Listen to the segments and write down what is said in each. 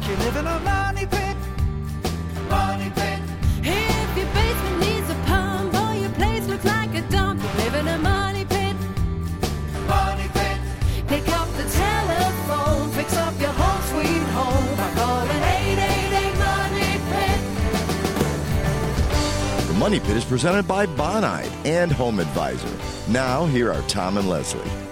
make you live in a money pit. Money pit. If your basement needs a pump or your place looks like a dump, you live in a money pit. Money pit. Pick up the telephone, fix up your home sweet home by calling 888 Money Pit. The Money Pit is presented by Bonide and Home Advisor. Now, here are Tom and Leslie.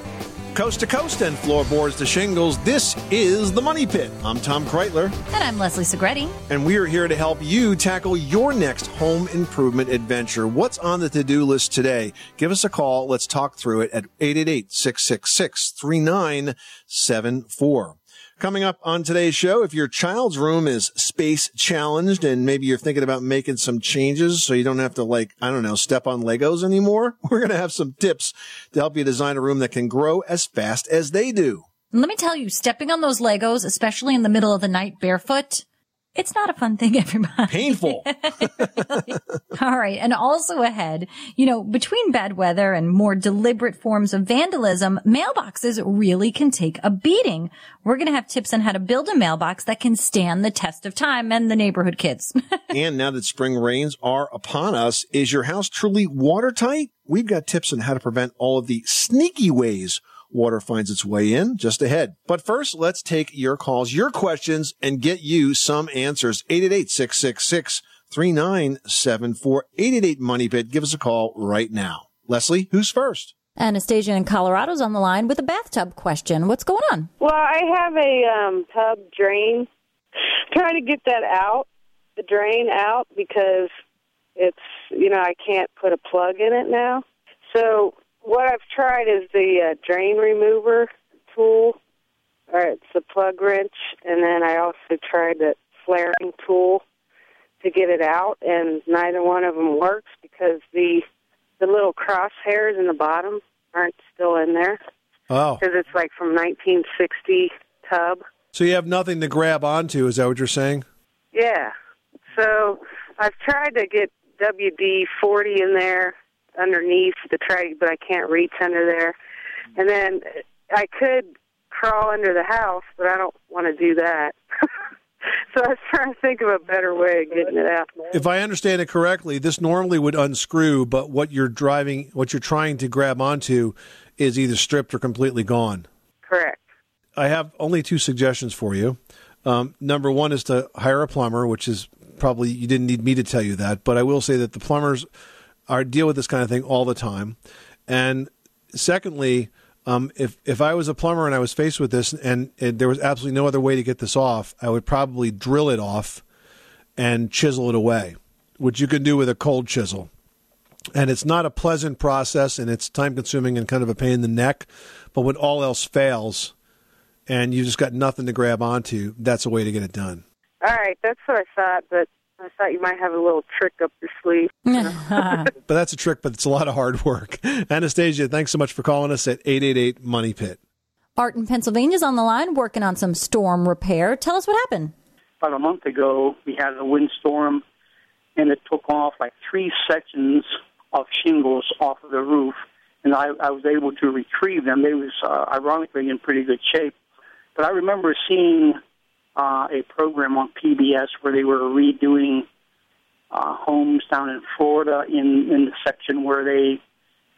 Coast to coast and floorboards to shingles, this is the Money Pit. I'm Tom Kraeutler, And I'm Leslie Segrete. and we are here to help you tackle your next home improvement adventure. What's on the to do list today? Give us a call. Let's talk through it at 888 666 3974. Coming up on today's show, if your child's room is space challenged and maybe you're thinking about making some changes so you don't have to like, I don't know, step on Legos anymore, we're going to have some tips to help you design a room that can grow as fast as they do. Let me tell you, stepping on those Legos, especially in the middle of the night barefoot, it's not a fun thing, everybody. Painful. All right. And also ahead, you know, between bad weather and more deliberate forms of vandalism, mailboxes really can take a beating. We're going to have tips on how to build a mailbox that can stand the test of time and the neighborhood kids. and now that spring rains are upon us, is your house truly watertight? We've got tips on how to prevent all of the sneaky ways water finds its way in just ahead. But first, let's take your calls, your questions, and get you some answers. 888-666-3974. 888 Money Pit. Give us a call right now. Leslie, who's first? Anastasia in Colorado's on the line with a bathtub question. What's going on? Well, I have a um, tub drain. Trying to get that out, the drain out, because it's you know I can't put a plug in it now. So what I've tried is the uh, drain remover tool, or it's the plug wrench, and then I also tried the flaring tool to get it out, and neither one of them works because the the little crosshairs in the bottom aren't still in there Oh, because it's like from 1960 tub. so you have nothing to grab onto. Is that what you're saying? Yeah. So I've tried to get WD 40 in there underneath the try, but I can't reach under there. And then I could crawl under the house, but I don't want to do that. so I was trying to think of a better way of getting it out. If I understand it correctly, this normally would unscrew, but what you're driving, what you're trying to grab onto is either stripped or completely gone. Correct. I have only two suggestions for you. Um, number one is to hire a plumber, which is probably you didn't need me to tell you that, but I will say that the plumbers are deal with this kind of thing all the time. And secondly, um, if if I was a plumber and I was faced with this and, and there was absolutely no other way to get this off, I would probably drill it off and chisel it away, which you can do with a cold chisel. And it's not a pleasant process and it's time consuming and kind of a pain in the neck. But when all else fails and you've just got nothing to grab onto, that's a way to get it done. All right, that's what I thought, but I thought you might have a little trick up your sleeve. But that's a trick, but it's a lot of hard work. Anastasia, thanks so much for calling us at 888 Money Pit. Art in Pennsylvania's on the line working on some storm repair. Tell us what happened. about a month ago, we had a windstorm, and it took off like three sections of shingles off of the roof, and I, I was able to retrieve them. They was uh, ironically in pretty good shape, but I remember seeing uh, a program on PBS where they were redoing uh, homes down in Florida in in the section where they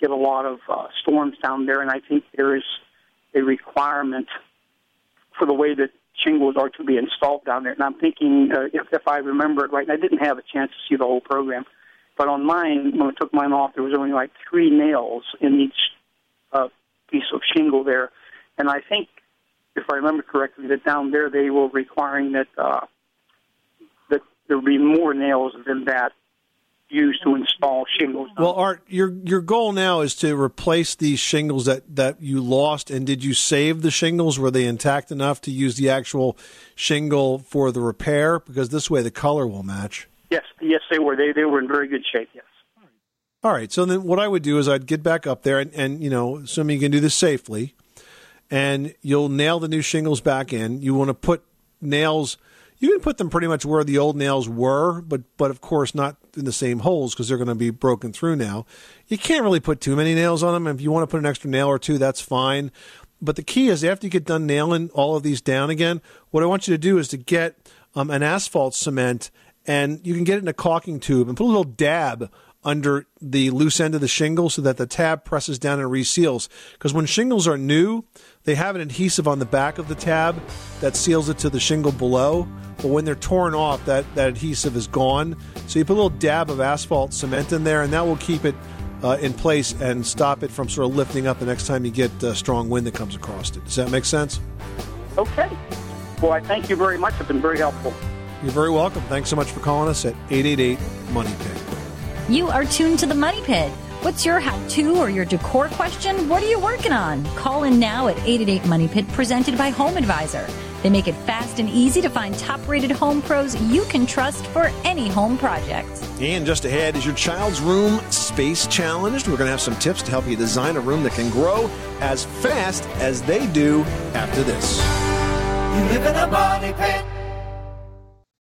get a lot of uh, storms down there, and I think there is a requirement for the way that shingles are to be installed down there. And I'm thinking, uh, if, if I remember it right, and I didn't have a chance to see the whole program, but on mine, when I took mine off, there was only like three nails in each uh, piece of shingle there. And I think, if I remember correctly, that down there they were requiring that uh, that there would be more nails than that used to install shingles. Well, Art, your your goal now is to replace these shingles that, that you lost. And did you save the shingles? Were they intact enough to use the actual shingle for the repair? Because this way the color will match. Yes, yes, they were. They they were in very good shape. Yes. All right. So then what I would do is I'd get back up there and, and you know, assuming you can do this safely, and you'll nail the new shingles back in. You want to put nails you can put them pretty much where the old nails were, but but of course not in the same holes because they're going to be broken through now. You can't really put too many nails on them. If you want to put an extra nail or two, that's fine. but the key is after you get done nailing all of these down again, what I want you to do is to get um, an asphalt cement and you can get it in a caulking tube and put a little dab under the loose end of the shingle so that the tab presses down and reseals. Because when shingles are new, they have an adhesive on the back of the tab that seals it to the shingle below. But when they're torn off, that, that adhesive is gone. So you put a little dab of asphalt cement in there, and that will keep it uh, in place and stop it from sort of lifting up the next time you get uh, strong wind that comes across it. Does that make sense? Okay. Well, I thank you very much. It's been very helpful. You're very welcome. Thanks so much for calling us at 888 Money Pit. You are tuned to the Money Pit. What's your how to or your decor question? What are you working on? Call in now at 888 Money Pit, presented by Home Advisor. They make it fast and easy to find top rated home pros you can trust for any home project. And just ahead, is your child's room space challenged? We're going to have some tips to help you design a room that can grow as fast as they do after this. You live in a money pit.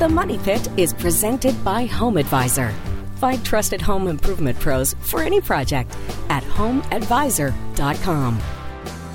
The Money Pit is presented by Home Advisor. Find trusted home improvement pros for any project at homeadvisor.com.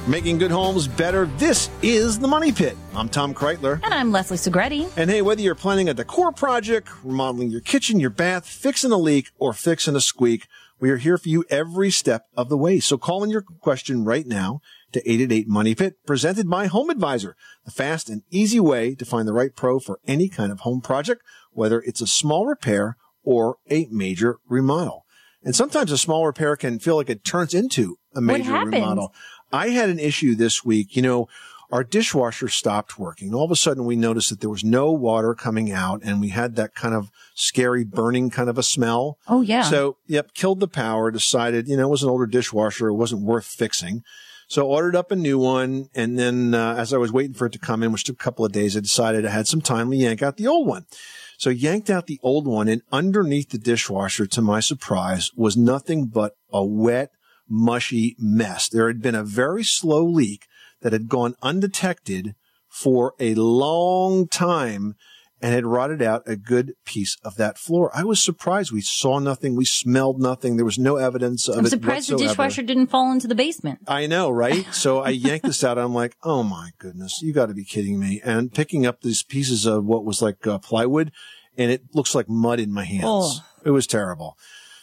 Making good homes better. This is the Money Pit. I'm Tom Kraeutler. And I'm Leslie Segrete. And hey, whether you're planning a decor project, remodeling your kitchen, your bath, fixing a leak, or fixing a squeak, we are here for you every step of the way. So call in your question right now to 888 Money Pit, presented by Home Advisor, the fast and easy way to find the right pro for any kind of home project, whether it's a small repair or a major remodel. And sometimes a small repair can feel like it turns into a major remodel. I had an issue this week. You know, our dishwasher stopped working. All of a sudden we noticed that there was no water coming out and we had that kind of scary burning kind of a smell. Oh, yeah. So, yep, killed the power, decided, you know, it was an older dishwasher. It wasn't worth fixing. So ordered up a new one. And then, uh, as I was waiting for it to come in, which took a couple of days, I decided I had some time to yank out the old one. So yanked out the old one and underneath the dishwasher, to my surprise, was nothing but a wet, mushy mess. There had been a very slow leak that had gone undetected for a long time and had rotted out a good piece of that floor. I was surprised. We saw nothing. We smelled nothing. There was no evidence of I'm it surprised the whatsoever. dishwasher didn't fall into the basement. I know, right? So I yanked this out. I'm like, oh my goodness, you got to be kidding me. And picking up these pieces of what was like uh, plywood and it looks like mud in my hands. Oh. It was terrible.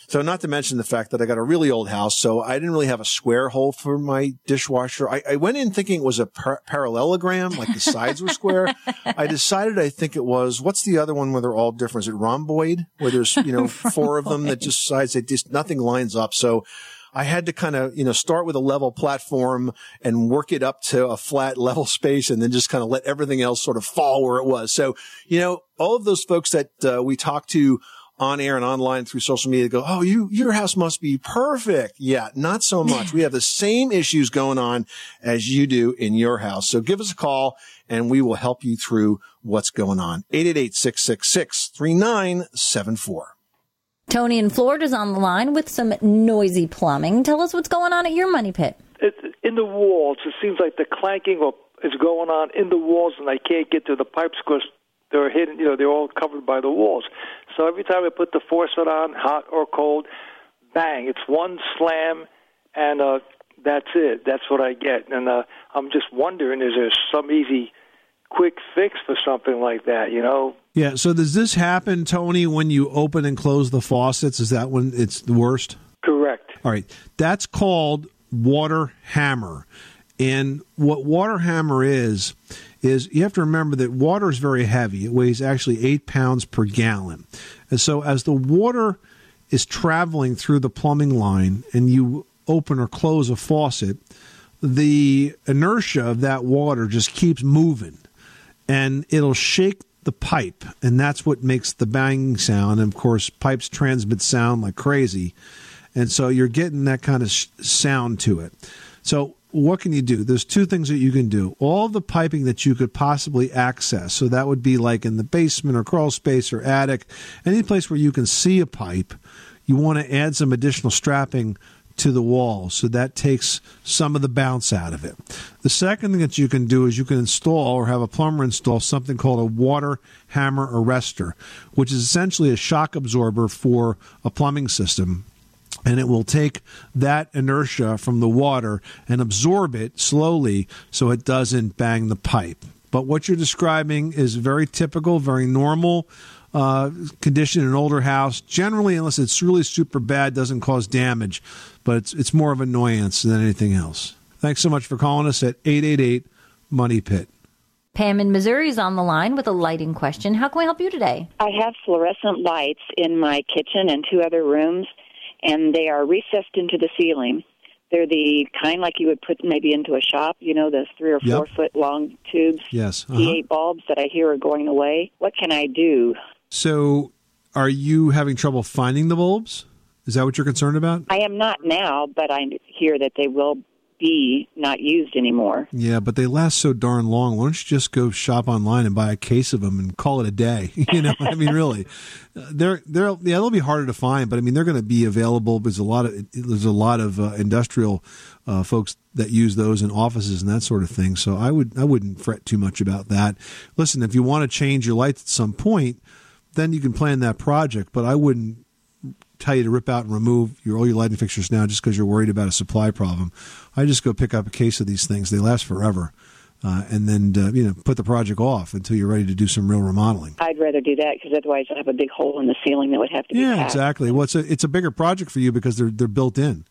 So not to mention the fact that I got a really old house. So I didn't really have a square hole for my dishwasher. I, I went in thinking it was a par- parallelogram, like the sides were square. I decided I think it was, what's the other one where they're all different? Is it rhomboid where there's, you know, four of them that just sides, they just, nothing lines up. So I had to kind of, you know, start with a level platform and work it up to a flat level space and then just kind of let everything else sort of fall where it was. So, you know, all of those folks that uh, we talked to on air and online through social media go, Oh, you, your house must be perfect. Yeah, not so much. we have the same issues going on as you do in your house. So give us a call and we will help you through what's going on. 888-666-3974. Tony in Florida's on the line with some noisy plumbing. Tell us what's going on at your money pit. It's in the walls. It seems like the clanking is going on in the walls, and I can't get to the pipes because they're hidden. You know, they're all covered by the walls. So every time I put the faucet on, hot or cold, bang, it's one slam, and uh, that's it. That's what I get. And uh, I'm just wondering, is there some easy, quick fix for something like that? You know, Yeah. So does this happen, Tony, when you open and close the faucets? Is that when it's the worst? correct. All right. That's called water hammer. And what water hammer is, is you have to remember that water is very heavy. It weighs actually eight pounds per gallon. And so as the water is traveling through the plumbing line and you open or close a faucet, the inertia of that water just keeps moving. And it'll shake the pipe. And that's what makes the banging sound. And of course pipes transmit sound like crazy. And so you're getting that kind of sh- sound to it. So what can you do there's two things that you can do all the piping that you could possibly access so that would be like in the basement or crawl space or attic any place where you can see a pipe you want to add some additional strapping to the wall. So that takes some of the bounce out of it. The second thing that you can do is you can install or have a plumber install something called a water hammer arrestor, which is essentially a shock absorber for a plumbing system. And it will take that inertia from the water and absorb it slowly so it doesn't bang the pipe. But what you're describing is very typical, very normal uh, condition in an older house. Generally, unless it's really super bad, doesn't cause damage, but it's it's more of annoyance than anything else. Thanks so much for calling us at eight eight eight Money Pit. Pam in Missouri is on the line with a lighting question. How can we help you today? I have fluorescent lights in my kitchen and two other rooms, and they are recessed into the ceiling. They're the kind like you would put maybe into a shop, you know, those three or four Yep. foot long tubes, Yes. uh-huh. T8 bulbs that I hear are going away. What can I do? So, are you having trouble finding the bulbs? Is that what you're concerned about? I am not now, but I hear that they will be not used anymore. Yeah, but they last so darn long. Why don't you just go shop online and buy a case of them and call it a day? you know, I mean, really, Uh, they're they're yeah, they'll be harder to find, but I mean, they're going to be available. There's a lot of there's a lot of uh, industrial uh, folks that use those in offices and that sort of thing. So I would I wouldn't fret too much about that. Listen, if you want to change your lights at some point, then you can plan that project. But I wouldn't tell you to rip out and remove your all your lighting fixtures now just because you're worried about a supply problem. I just go pick up a case of these things. They last forever, uh, and then uh, you know put the project off until you're ready to do some real remodeling. I'd rather do that because otherwise I have a big hole in the ceiling that would have to be Yeah, exactly. Well, it's a it's a bigger project for you because they're they're built in.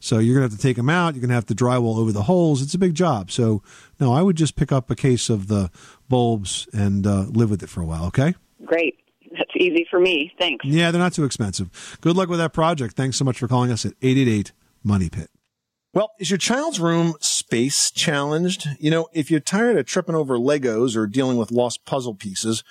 So you're gonna have to take them out. You're gonna have to drywall over the holes. It's a big job. So no, I would just pick up a case of the bulbs and uh, live with it for a while. Okay. Great. That's easy for me. Thanks. Yeah, they're not too expensive. Good luck with that project. Thanks so much for calling us at 888 Money Pit. Well, is your child's room space challenged? You know, if you're tired of tripping over Legos or dealing with lost puzzle pieces,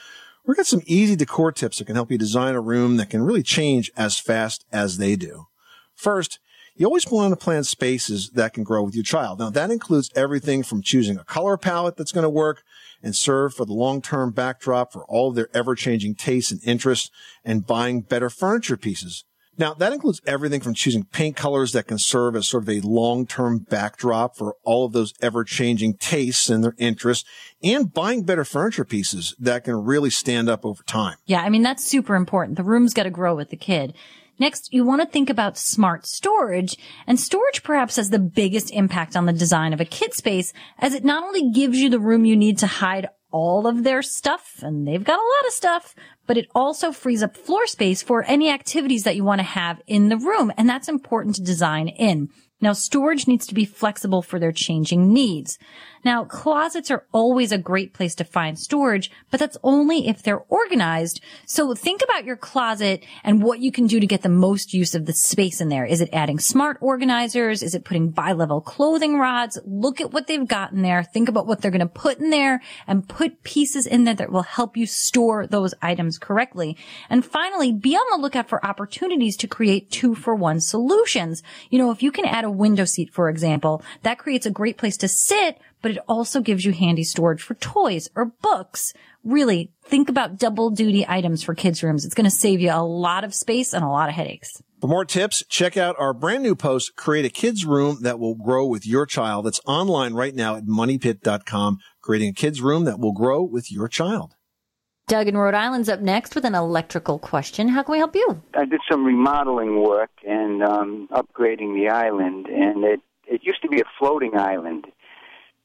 we've got some easy decor tips that can help you design a room that can really change as fast as they do. First, you always want to plan spaces that can grow with your child. Now, that includes everything from choosing a color palette that's going to work and serve for the long-term backdrop for all of their ever-changing tastes and interests and buying better furniture pieces. Now, that includes everything from choosing paint colors that can serve as sort of a long-term backdrop for all of those ever-changing tastes and their interests and buying better furniture pieces that can really stand up over time. Yeah, I mean, that's super important. The room's got to grow with the kid. Next, you want to think about smart storage, and storage perhaps has the biggest impact on the design of a kid space, as it not only gives you the room you need to hide all of their stuff, and they've got a lot of stuff, but it also frees up floor space for any activities that you want to have in the room, and that's important to design in. Now, storage needs to be flexible for their changing needs. Now, closets are always a great place to find storage, but that's only if they're organized. So think about your closet and what you can do to get the most use of the space in there. Is it adding smart organizers? Is it putting bi-level clothing rods? Look at what they've got in there. Think about what they're going to put in there and put pieces in there that will help you store those items correctly. And finally, be on the lookout for opportunities to create two for one solutions. You know, if you can add a window seat, for example, that creates a great place to sit, but it also gives you handy storage for toys or books. Really, think about double duty items for kids' rooms. It's going to save you a lot of space and a lot of headaches. For more tips, check out our brand new post, Create a Kids Room That Will Grow with Your Child. That's online right now at moneypit.com, creating a kids room that will grow with your child. Doug in Rhode Island's up next with an electrical question. How can we help you? I did some remodeling work and um, upgrading the island, and it it used to be a floating island,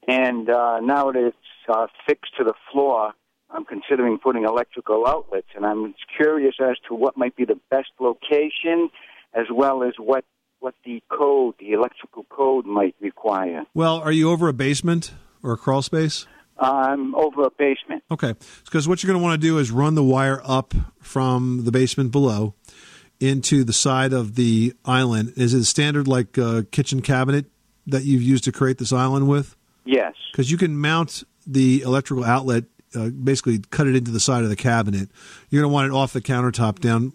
and uh, now that it's uh, fixed to the floor, I'm considering putting electrical outlets, and I'm curious as to what might be the best location, as well as what what the code, the electrical code, might require. Well, are you over a basement or a crawl space? I'm over a basement. Okay, because what you're going to want to do is run the wire up from the basement below into the side of the island. Is it a standard like uh, kitchen cabinet that you've used to create this island with? Yes. Because you can mount the electrical outlet, uh, basically cut it into the side of the cabinet. You're going to want it off the countertop down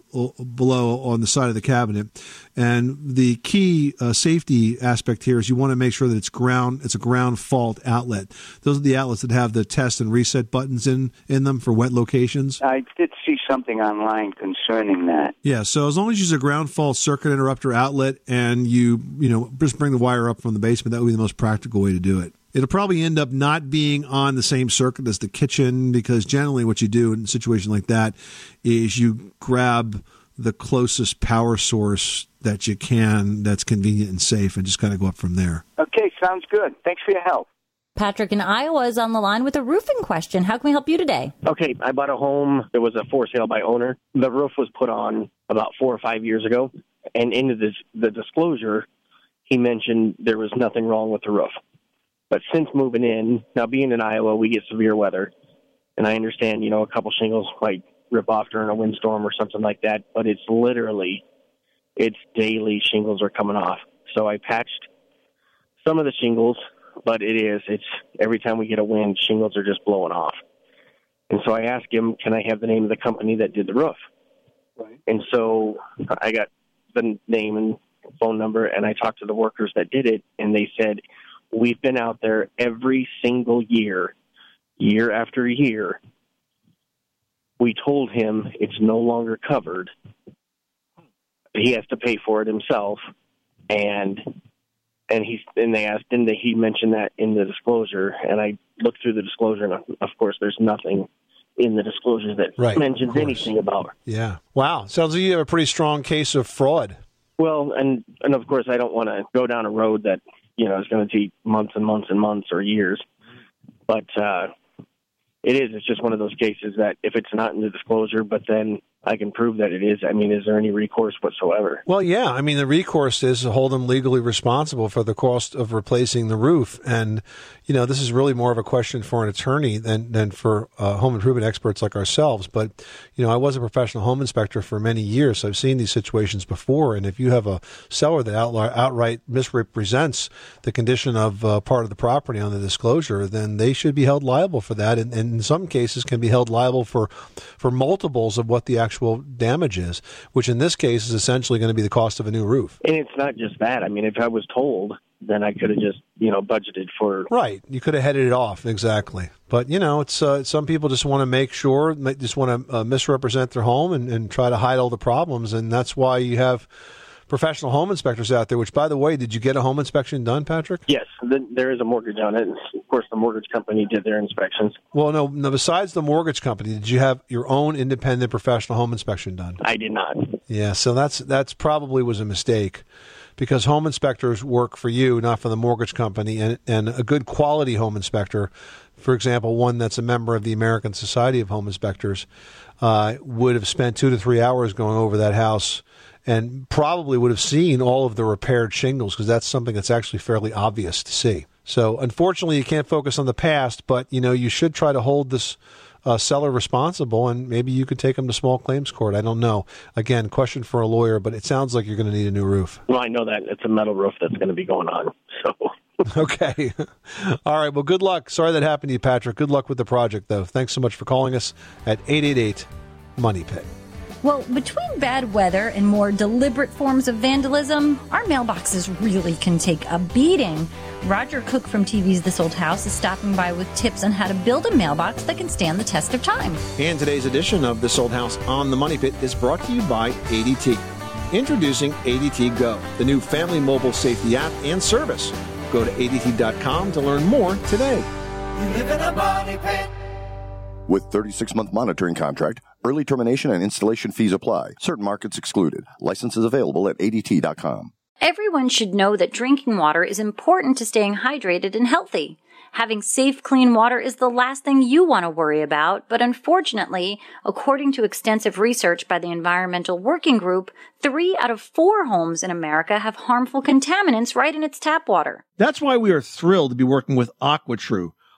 below on the side of the cabinet. And the key uh, safety aspect here is you want to make sure that it's ground, it's a ground fault outlet. Those are the outlets that have the test and reset buttons in, in them for wet locations. I did see something online concerning that. Yeah, so as long as you use a ground fault circuit interrupter outlet and you, you know, just bring the wire up from the basement, that would be the most practical way to do it. It'll probably end up not being on the same circuit as the kitchen because generally what you do in a situation like that is you grab the closest power source that you can that's convenient and safe and just kind of go up from there. Okay, sounds good. Thanks for your help. Patrick in Iowa is on the line with a roofing question. How can we help you today? Okay, I bought a home. There was a for sale by owner. The roof was put on about four or five years ago, and into this, the disclosure, he mentioned there was nothing wrong with the roof. But since moving in, now being in Iowa, we get severe weather, and I understand, you know, a couple shingles might rip off during a windstorm or something like that. But it's literally, it's daily shingles are coming off. So I patched some of the shingles, but it is, it's every time we get a wind, shingles are just blowing off. And so I asked him, can I have the name of the company that did the roof? Right. And so I got the name and phone number, and I talked to the workers that did it, and they said, We've been out there every single year, year after year. We told him it's no longer covered. He has to pay for it himself, and and he's and they asked, didn't they, he mentioned that in the disclosure? And I looked through the disclosure, and of course, there's nothing in the disclosure that Right, mentions anything about Yeah. Wow. Sounds like you have a pretty strong case of fraud. Well, and and of course, I don't want to go down a road that you know it's going to take months and months and months or years. But uh, it is. It's just one of those cases that if it's not in the disclosure, but then I can prove that it is. I mean, is there any recourse whatsoever? Well, yeah. I mean, the recourse is to hold them legally responsible for the cost of replacing the roof. And, you know, this is really more of a question for an attorney than, than for uh, home improvement experts like ourselves. But, you know, I was a professional home inspector for many years. So I've seen these situations before. And if you have a seller that outright misrepresents the condition of uh, part of the property on the disclosure, then they should be held liable for that. And, and in some cases can be held liable for, for multiples of what the actual damage is, which in this case is essentially going to be the cost of a new roof. And it's not just that. I mean, if I was told, then I could have just you know budgeted for Right. You could have headed it off exactly. But you know, it's uh, some people just want to make sure, just want to uh, misrepresent their home and, and try to hide all the problems, and that's why you have professional home inspectors out there. Which, by the way, did you get a home inspection done, Patrick? Yes, th- there is a mortgage on it. Of course, the mortgage company did their inspections. Well, no. No. Besides the mortgage company, did you have your own independent professional home inspection done? I did not. Yeah, so that's that's probably was a mistake because home inspectors work for you, not for the mortgage company, and and a good quality home inspector, for example, one that's a member of the American Society of Home Inspectors, uh, would have spent two to three hours going over that house. And probably would have seen all of the repaired shingles because that's something that's actually fairly obvious to see. So, unfortunately, you can't focus on the past, but you know you should try to hold this uh, seller responsible, and maybe you could take them to small claims court. I don't know. Again, question for a lawyer, but it sounds like you're going to need a new roof. Well, I know that it's a metal roof that's going to be going on. So okay. All right. Well, good luck. Sorry that happened to you, Patrick. Good luck with the project, though. Thanks so much for calling us at 888 Money Pit. Well, between bad weather and more deliberate forms of vandalism, our mailboxes really can take a beating. Roger Cook from TV's This Old House is stopping by with tips on how to build a mailbox that can stand the test of time. And today's edition of This Old House on the Money Pit is brought to you by ADT. Introducing ADT Go, the new family mobile safety app and service. Go to ADT.com to learn more today. You live in a money pit. With 36 month monitoring contract, early termination and installation fees apply. Certain markets excluded. Licenses available at ADT.com. Everyone should know that drinking water is important to staying hydrated and healthy. Having safe, clean water is the last thing you want to worry about, but unfortunately, according to extensive research by the Environmental Working Group, three out of four homes in America have harmful contaminants right in its tap water. That's why we are thrilled to be working with AquaTru.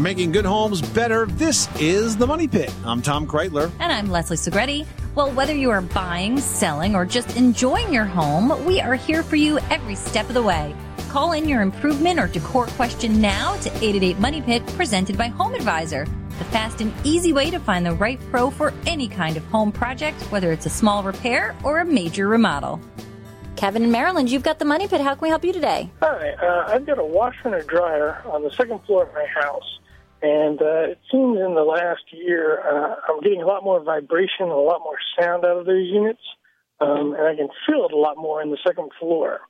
Making good homes better. This is the Money Pit. I'm Tom Kraeutler. And I'm Leslie Segrete. Well, whether you are buying, selling, or just enjoying your home, we are here for you every step of the way. Call in your improvement or decor question now to 888 Money Pit, presented by Home Advisor. The fast and easy way to find the right pro for any kind of home project, whether it's a small repair or a major remodel. Kevin in Maryland, you've got the Money Pit. How can we help you today? Hi, uh, I've got a washer and a dryer on the second floor of my house, and uh, it seems in the last year uh, I'm getting a lot more vibration and a lot more sound out of those units, um, and I can feel it a lot more in the second floor.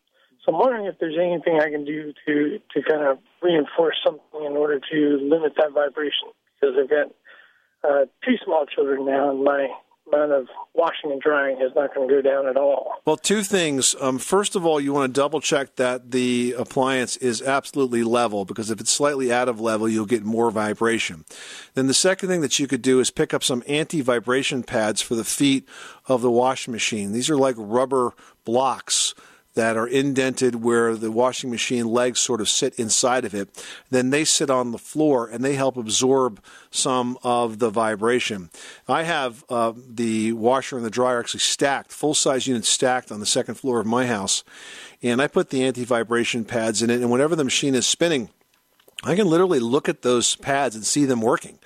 So I'm wondering if there's anything I can do to to kind of reinforce something in order to limit that vibration because I've got uh, two small children now, and my amount of washing and drying is not going to go down at all. Well, two things. Um, first of all, you want to double check that the appliance is absolutely level because if it's slightly out of level, you'll get more vibration. Then the second thing that you could do is pick up some anti vibration pads for the feet of the washing machine. These are like rubber blocks that are indented where the washing machine legs sort of sit inside of it. Then they sit on the floor and they help absorb some of the vibration. I have uh, the washer and the dryer actually stacked, full size units stacked on the second floor of my house. And I put the anti vibration pads in it, and whenever the machine is spinning, I can literally look at those pads and see them working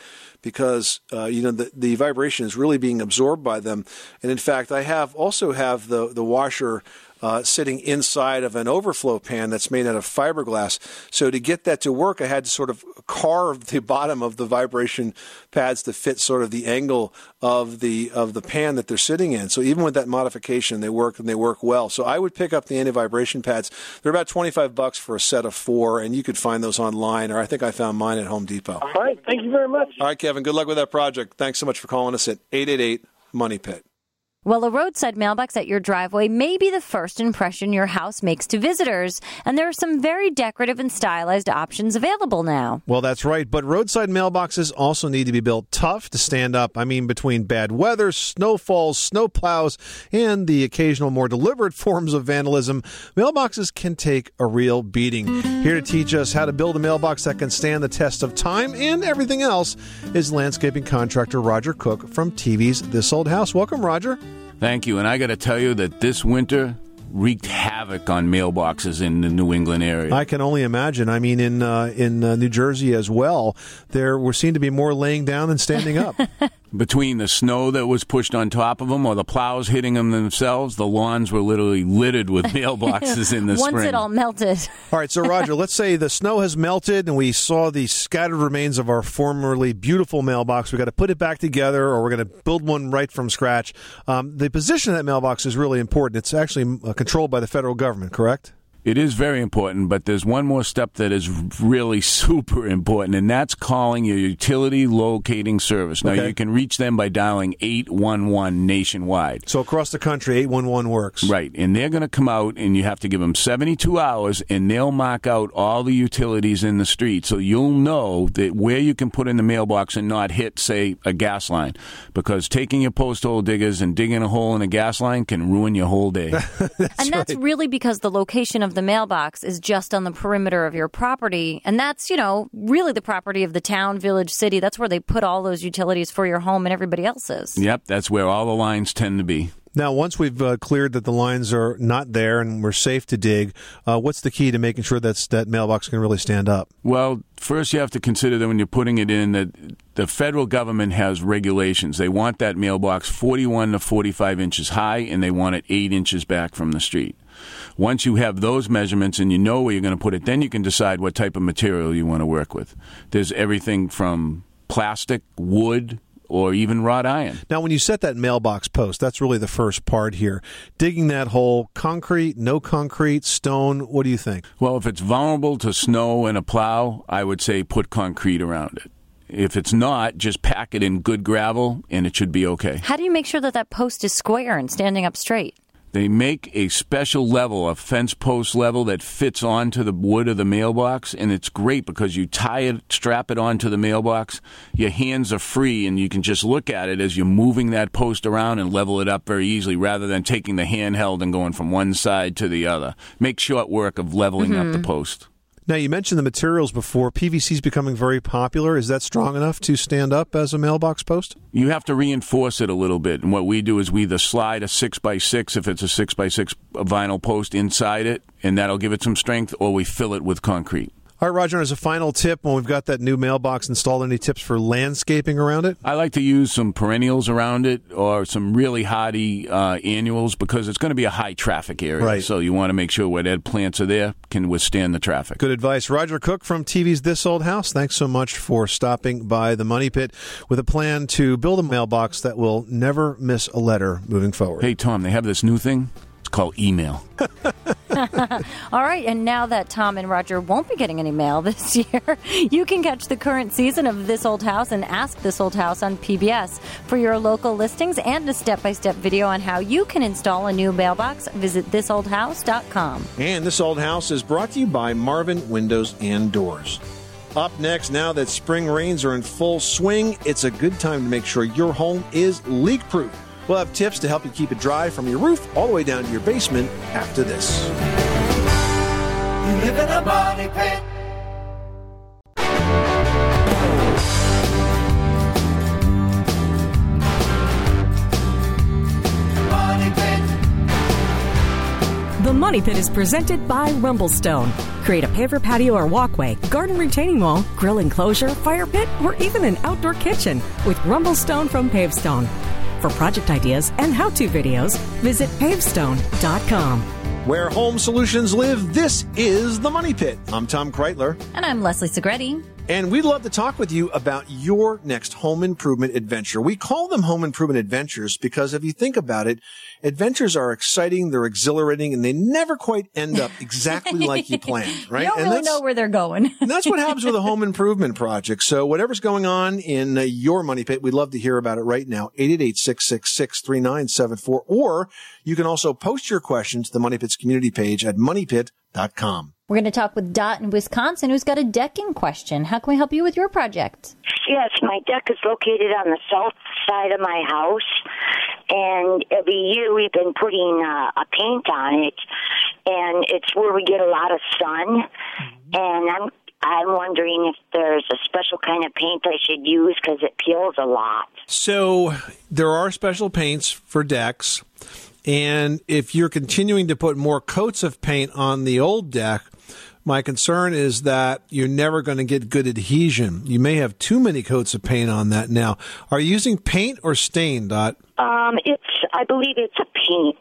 because uh, you know the, the vibration is really being absorbed by them. And in fact, I have also have the the washer uh, sitting inside of an overflow pan that's made out of fiberglass. So to get that to work, I had to sort of carve the bottom of the vibration pads to fit sort of the angle of the of the pan that they're sitting in. So even with that modification, they work and they work well. So I would pick up the anti-vibration pads. They're about 25 bucks for a set of four, and you could find those online, or I think I found mine at Home Depot. All right, thank you very much. All right, Kevin. Good luck with that project. Thanks so much for calling us at 888 Money Pit. Well, a roadside mailbox at your driveway may be the first impression your house makes to visitors, and there are some very decorative and stylized options available now. Well, that's right. But roadside mailboxes also need to be built tough to stand up. I mean, between bad weather, snowfalls, snow plows, and the occasional more deliberate forms of vandalism, mailboxes can take a real beating. Here to teach us how to build a mailbox that can stand the test of time and everything else is landscaping contractor Roger Cook from TV's This Old House. Welcome, Roger. Thank you. And I got to tell you that this winter wreaked havoc on mailboxes in the New England area. I can only imagine. I mean, in uh, in uh, New Jersey as well, there were seen to be more laying down than standing up. Between the snow that was pushed on top of them or the plows hitting them themselves, the lawns were literally littered with mailboxes in the Once spring. it all melted. All right, so Roger, let's say the snow has melted and we saw the scattered remains of our formerly beautiful mailbox. We've got to put it back together, or we're going to build one right from scratch. Um, the position of that mailbox is really important. It's actually uh, controlled by the federal government, correct? It is very important, but there's one more step that is really super important, and that's calling your utility locating service. Now, Okay. you can reach them by dialing 811 nationwide. So across the country, 811 works. Right, and they're going to come out, and you have to give them 72 hours, and they'll mark out all the utilities in the street, so you'll know that where you can put in the mailbox and not hit, say, a gas line, because taking your post hole diggers and digging a hole in a gas line can ruin your whole day. and that's really because the location of the mailbox is just on the perimeter of your property. And that's, you know, really the property of the town, village, city. That's where they put all those utilities for your home and everybody else's. yep, that's where all the lines tend to be. Now, once we've uh, cleared that the lines are not there and we're safe to dig, uh, what's the key to making sure that's, that mailbox can really stand up? Well, first you have to consider that when you're putting it in, that the federal government has regulations. They want that mailbox 41 to 45 inches high, and they want it eight inches back from the street. Once you have those measurements and you know where you're going to put it, then you can decide what type of material you want to work with. There's everything from plastic, wood, or even wrought iron. Now, when you set that mailbox post, that's really the first part here. Digging that hole, concrete, no concrete, stone, what do you think? Well, if it's vulnerable to snow and a plow, I would say put concrete around it. If it's not, just pack it in good gravel and it should be okay. How do you make sure that that post is square and standing up straight? They make a special level, a fence post level that fits onto the wood of the mailbox, and it's great because you tie it, strap it onto the mailbox. Your hands are free, and you can just look at it as you're moving that post around and level it up very easily, rather than taking the handheld and going from one side to the other. Make short work of leveling up the Mhm. post. Now, you mentioned the materials before. PVC is becoming very popular. Is that strong enough to stand up as a mailbox post? You have to reinforce it a little bit, and what we do is we either slide a six by six if it's a six by six vinyl post inside it, and that'll give it some strength, or we fill it with concrete. All right, Roger, as a final tip, when we've got that new mailbox installed, any tips for landscaping around it? I like to use some perennials around it or some really hardy uh, annuals because it's going to be a high traffic area. Right. So you want to make sure whatever plants are there can withstand the traffic. Good advice. Roger Cook from TV's This Old House, thanks so much for stopping by the Money Pit with a plan to build a mailbox that will never miss a letter moving forward. Hey, Tom, they have this new thing. It's called email. All right, and now that Tom and Roger won't be getting any mail this year, you can catch the current season of This Old House and Ask This Old House on PBS. For your local listings and a step by step video on how you can install a new mailbox, visit thisoldhouse.com. And this old house is brought to you by Marvin Windows and Doors. Up next, now that spring rains are in full swing, it's a good time to make sure your home is leak proof. We'll have tips to help you keep it dry from your roof all the way down to your basement after this. You live in a money pit. The Money Pit is presented by Rumblestone. Create a paver patio or walkway, garden retaining wall, grill enclosure, fire pit, or even an outdoor kitchen with Rumblestone from Pavestone. For project ideas and how to videos, visit pavestone.com. Where home solutions live, this is the Money Pit. I'm Tom Kraeutler. And I'm Leslie Segrete. And we'd love to talk with you about your next home improvement adventure. We call them home improvement adventures because if you think about it, adventures are exciting, they're exhilarating, and they never quite end up exactly like you planned, right? You don't and really know where they're going. that's what happens with a home improvement project. So whatever's going on in uh, your money pit, we'd love to hear about it right now. 888-666-3974. Or you can also post your questions to the Money Pit's community page at moneypit.com. We're going to talk with Dot in Wisconsin, who's got a decking question. How can we help you with your project? Yes, my deck is located on the south side of my house, and every year we've been putting uh, a paint on it, and it's where we get a lot of sun. And I'm I'm wondering if there's a special kind of paint I should use because it peels a lot. So there are special paints for decks. And if you're continuing to put more coats of paint on the old deck, My concern is that you're never going to get good adhesion. You may have too many coats of paint on that now. Are you using paint or stain, Dot? Um, it's, I believe it's a paint.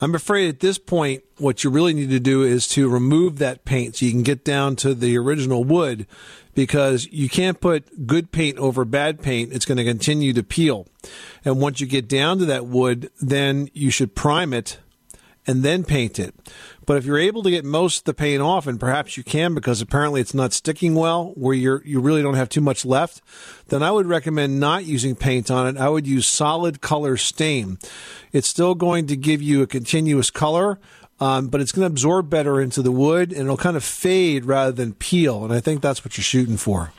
I'm afraid at this point, what you really need to do is to remove that paint so you can get down to the original wood because you can't put good paint over bad paint. It's going to continue to peel. And once you get down to that wood, then you should prime it and then paint it. But if you're able to get most of the paint off, and perhaps you can because apparently it's not sticking well, where you're you really don't have too much left, then I would recommend not using paint on it. I would use solid color stain. It's still going to give you a continuous color. Um, but it's going to absorb better into the wood and it'll kind of fade rather than peel. And I think that's what you're shooting for.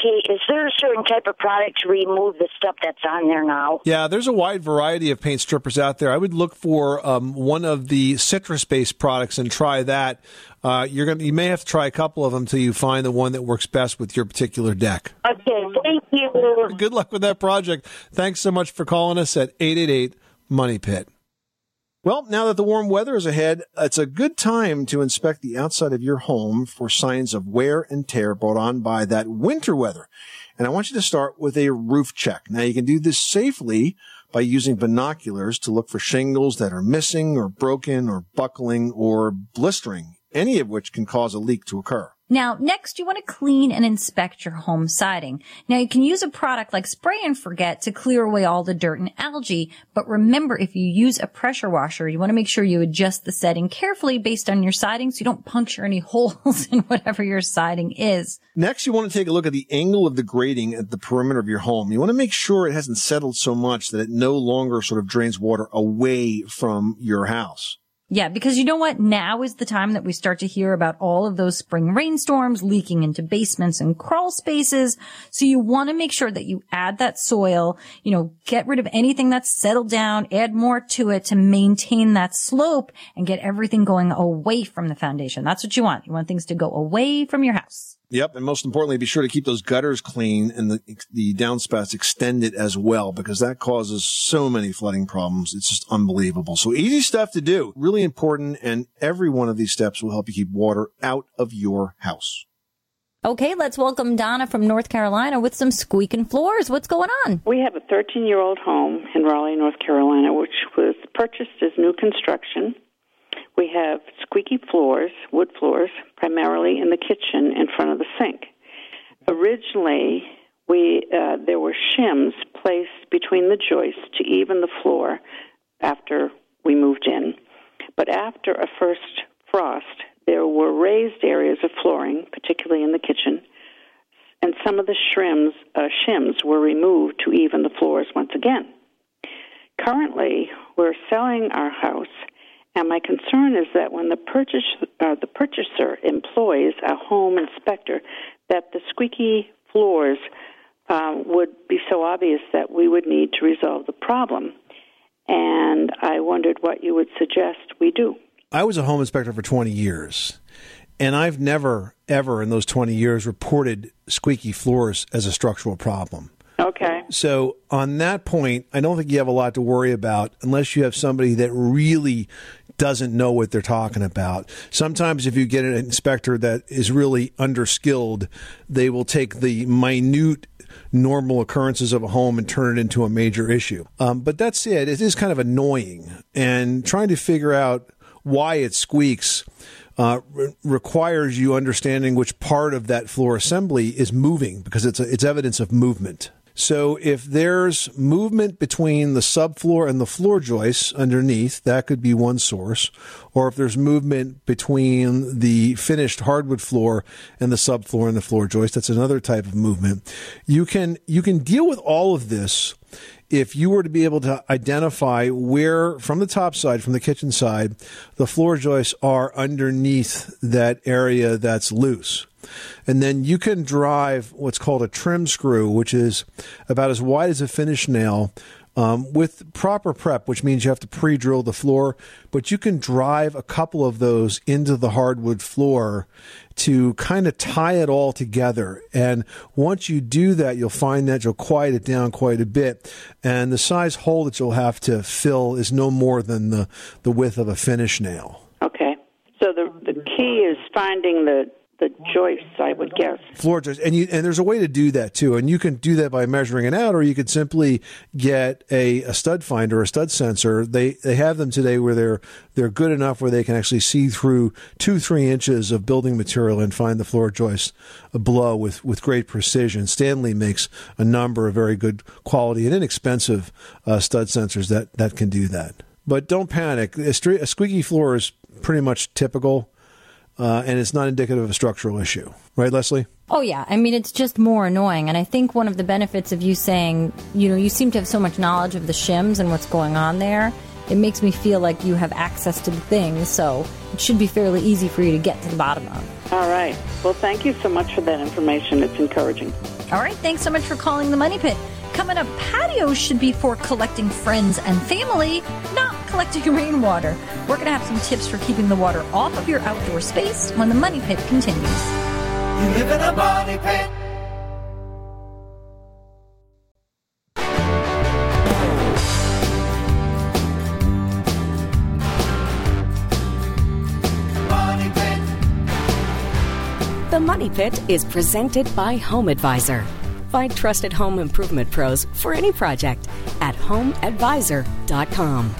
Okay, is there a certain type of product to remove the stuff that's on there now? Yeah, there's a wide variety of paint strippers out there. I would look for um, one of the citrus-based products and try that. Uh, you're going you may have to try a couple of them until you find the one that works best with your particular deck. Okay, thank you. Good luck with that project. Thanks so much for calling us at 888 Money Pit. Well, now that the warm weather is ahead, it's a good time to inspect the outside of your home for signs of wear and tear brought on by that winter weather. And I want you to start with a roof check. Now you can do this safely by using binoculars to look for shingles that are missing or broken or buckling or blistering, any of which can cause a leak to occur. Now, next you want to clean and inspect your home siding. Now you can use a product like Spray and Forget to clear away all the dirt and algae, but remember if you use a pressure washer, you want to make sure you adjust the setting carefully based on your siding so you don't puncture any holes in whatever your siding is. Next, you want to take a look at the angle of the grading at the perimeter of your home. You want to make sure it hasn't settled so much that it no longer sort of drains water away from your house. Yeah, because you know what? Now is the time that we start to hear about all of those spring rainstorms leaking into basements and crawl spaces. So you want to make sure that you add that soil, you know, get rid of anything that's settled down, add more to it to maintain that slope and get everything going away from the foundation. That's what you want. You want things to go away from your house. Yep, and most importantly, be sure to keep those gutters clean and the the downspouts extended as well because that causes so many flooding problems. It's just unbelievable. So easy stuff to do, really important, and every one of these steps will help you keep water out of your house. Okay, let's welcome Donna from North Carolina with some squeaking floors. What's going on? We have a 13 year old home in Raleigh, North Carolina, which was purchased as new construction. We have squeaky floors, wood floors, primarily in the kitchen in front of the sink. Originally, we uh, there were shims placed between the joists to even the floor after we moved in. But after a first frost, there were raised areas of flooring, particularly in the kitchen, and some of the shims, uh, shims were removed to even the floors once again. Currently, we're selling our house, and my concern is that when the purchase, uh, the purchaser employs a home inspector, that the squeaky floors uh, would be so obvious that we would need to resolve the problem. And I wondered what you would suggest we do. I was a home inspector for 20 years, and I've never, ever in those 20 years reported squeaky floors as a structural problem. Okay. So, on that point, I don't think you have a lot to worry about unless you have somebody that really doesn't know what they're talking about. Sometimes, if you get an inspector that is really underskilled, they will take the minute normal occurrences of a home and turn it into a major issue. Um, but that's it. It is kind of annoying. And trying to figure out why it squeaks uh, re- requires you understanding which part of that floor assembly is moving because it's a, it's evidence of movement. So if there's movement between the subfloor and the floor joists underneath, that could be one source. Or if there's movement between the finished hardwood floor and the subfloor and the floor joist, that's another type of movement. You can you can deal with all of this if you were to be able to identify where from the top side, from the kitchen side, the floor joists are underneath that area that's loose. And then you can drive what's called a trim screw, which is about as wide as a finish nail. Um, with proper prep, which means you have to pre drill the floor, but you can drive a couple of those into the hardwood floor to kind of tie it all together. And once you do that, you'll find that you'll quiet it down quite a bit. And the size hole that you'll have to fill is no more than the, the width of a finish nail. Okay. So the the key is finding the the joists, I would guess. floor joists, and you and there's a way to do that too, and you can do that by measuring it out, or you could simply get a, a stud finder, or a stud sensor. They they have them today where they're they're good enough where they can actually see through two three inches of building material and find the floor joist below with with great precision. Stanley makes a number of very good quality and inexpensive uh, stud sensors that that can do that. But don't panic. A, a squeaky floor is pretty much typical uh, and it's not indicative of a structural issue, right, Leslie? Oh yeah, I mean it's just more annoying, and I think one of the benefits of you saying, you know, you seem to have so much knowledge of the shims and what's going on there. It makes me feel like you have access to the things, so it should be fairly easy for you to get to the bottom of. All right. Well, thank you so much for that information. It's encouraging. All right, thanks so much for calling the Money Pit. Coming up, patios should be for collecting friends and family, not collecting rainwater. We're going to have some tips for keeping the water off of your outdoor space when the Money Pit continues. You live in a money pit. Money pit. The Money Pit is presented by HomeAdvisor. Find trusted home improvement pros for any project at homeadvisor.com.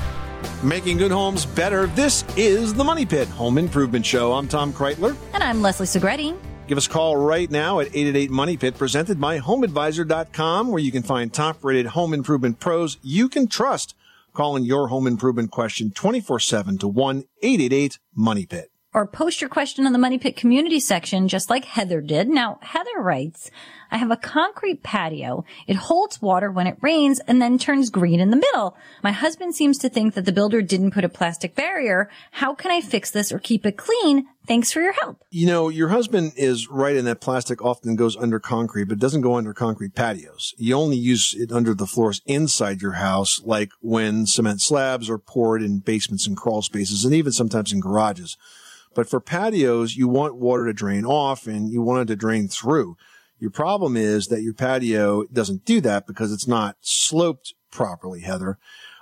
Making good homes better. This is the Money Pit Home Improvement Show. I'm Tom Kraeutler. And I'm Leslie Segrete. Give us a call right now at 888 Money Pit, presented by HomeAdvisor.com, where you can find top rated home improvement pros you can trust. Calling your home improvement question 24 7 to 1 888 Money Pit. Or post your question on the Money Pit community section, just like Heather did. Now, Heather writes, I have a concrete patio. It holds water when it rains and then turns green in the middle. My husband seems to think that the builder didn't put a plastic barrier. How can I fix this or keep it clean? Thanks for your help. You know, your husband is right in that plastic often goes under concrete, but doesn't go under concrete patios. You only use it under the floors inside your house, like when cement slabs are poured in basements and crawl spaces and even sometimes in garages. But for patios, you want water to drain off and you want it to drain through. Your problem is that your patio doesn't do that because it's not sloped properly, Heather.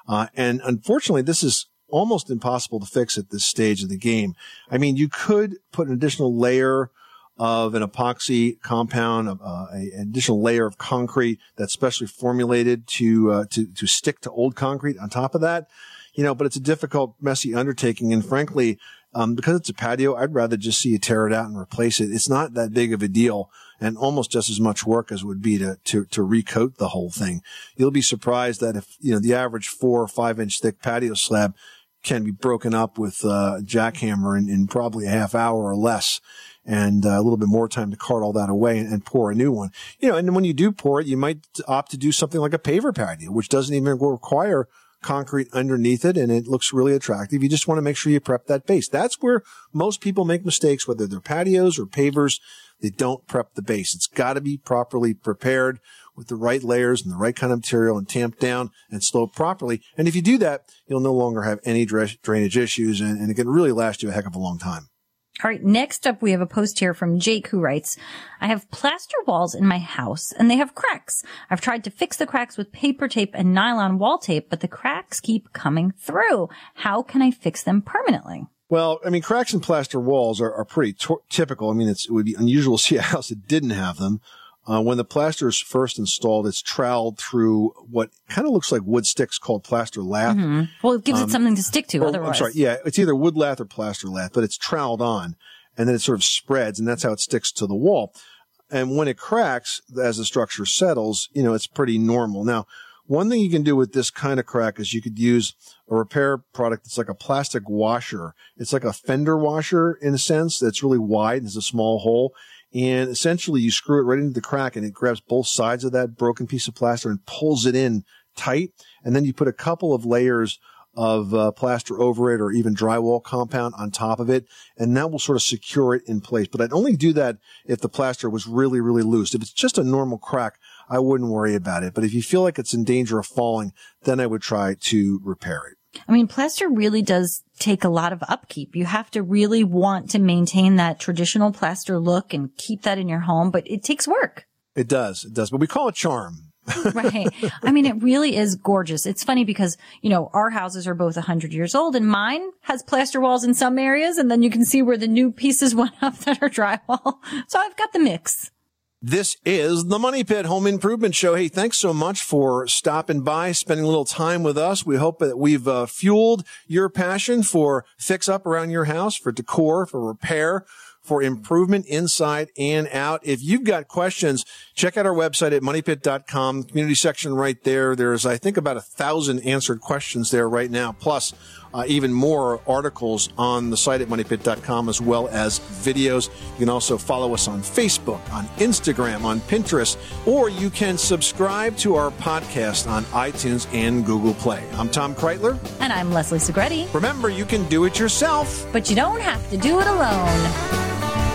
Uh, and unfortunately, this is almost impossible to fix at this stage of the game. I mean, you could put an additional layer of an epoxy compound, uh, a, an additional layer of concrete that's specially formulated to, uh, to, to stick to old concrete on top of that. You know, but it's a difficult, messy undertaking. And frankly, um, because it's a patio, I'd rather just see you tear it out and replace it. It's not that big of a deal and almost just as much work as would be to, to, to recoat the whole thing. You'll be surprised that if, you know, the average four or five inch thick patio slab can be broken up with uh, a jackhammer in, in probably a half hour or less and uh, a little bit more time to cart all that away and, and pour a new one. You know, and when you do pour it, you might opt to do something like a paver patio, which doesn't even require concrete underneath it and it looks really attractive. You just want to make sure you prep that base. That's where most people make mistakes, whether they're patios or pavers. They don't prep the base. It's got to be properly prepared with the right layers and the right kind of material and tamped down and sloped properly. And if you do that, you'll no longer have any drainage issues and, and it can really last you a heck of a long time. All right. Next up, we have a post here from Jake who writes, I have plaster walls in my house and they have cracks. I've tried to fix the cracks with paper tape and nylon wall tape, but the cracks keep coming through. How can I fix them permanently? Well, I mean, cracks in plaster walls are, are pretty t- typical. I mean, it would be unusual to see a house that didn't have them. Uh, when the plaster is first installed, it's troweled through what kind of looks like wood sticks called plaster lath. Mm-hmm. Well, it gives Um, it something to stick to. Oh, otherwise, I'm sorry. Yeah, it's either wood lath or plaster lath, but it's troweled on and then it sort of spreads and that's how it sticks to the wall. And when it cracks, as the structure settles, you know, it's pretty normal. Now, one thing you can do with this kind of crack is you could use a repair product that's like a plastic washer. It's like a fender washer in a sense that's really wide and has a small hole. And essentially you screw it right into the crack and it grabs both sides of that broken piece of plaster and pulls it in tight. And then you put a couple of layers of uh, plaster over it or even drywall compound on top of it. And that will sort of secure it in place. But I'd only do that if the plaster was really, really loose. If it's just a normal crack, I wouldn't worry about it. But if you feel like it's in danger of falling, then I would try to repair it. I mean, plaster really does take a lot of upkeep. You have to really want to maintain that traditional plaster look and keep that in your home, but it takes work. It does. It does. But we call it charm. right. I mean, it really is gorgeous. It's funny because, you know, our houses are both 100 years old and mine has plaster walls in some areas and then you can see where the new pieces went up that are drywall. So I've got the mix. This is the Money Pit Home Improvement Show. Hey, thanks so much for stopping by, spending a little time with us. We hope that we've uh, fueled your passion for fix up around your house, for decor, for repair, for improvement inside and out. If you've got questions, check out our website at moneypit.com, community section right there. There's, I think, about a thousand answered questions there right now, plus uh, even more articles on the site at moneypit.com as well as videos. You can also follow us on Facebook, on Instagram, on Pinterest, or you can subscribe to our podcast on iTunes and Google Play. I'm Tom Kraeutler. And I'm Leslie Segrete. Remember, you can do it yourself, but you don't have to do it alone.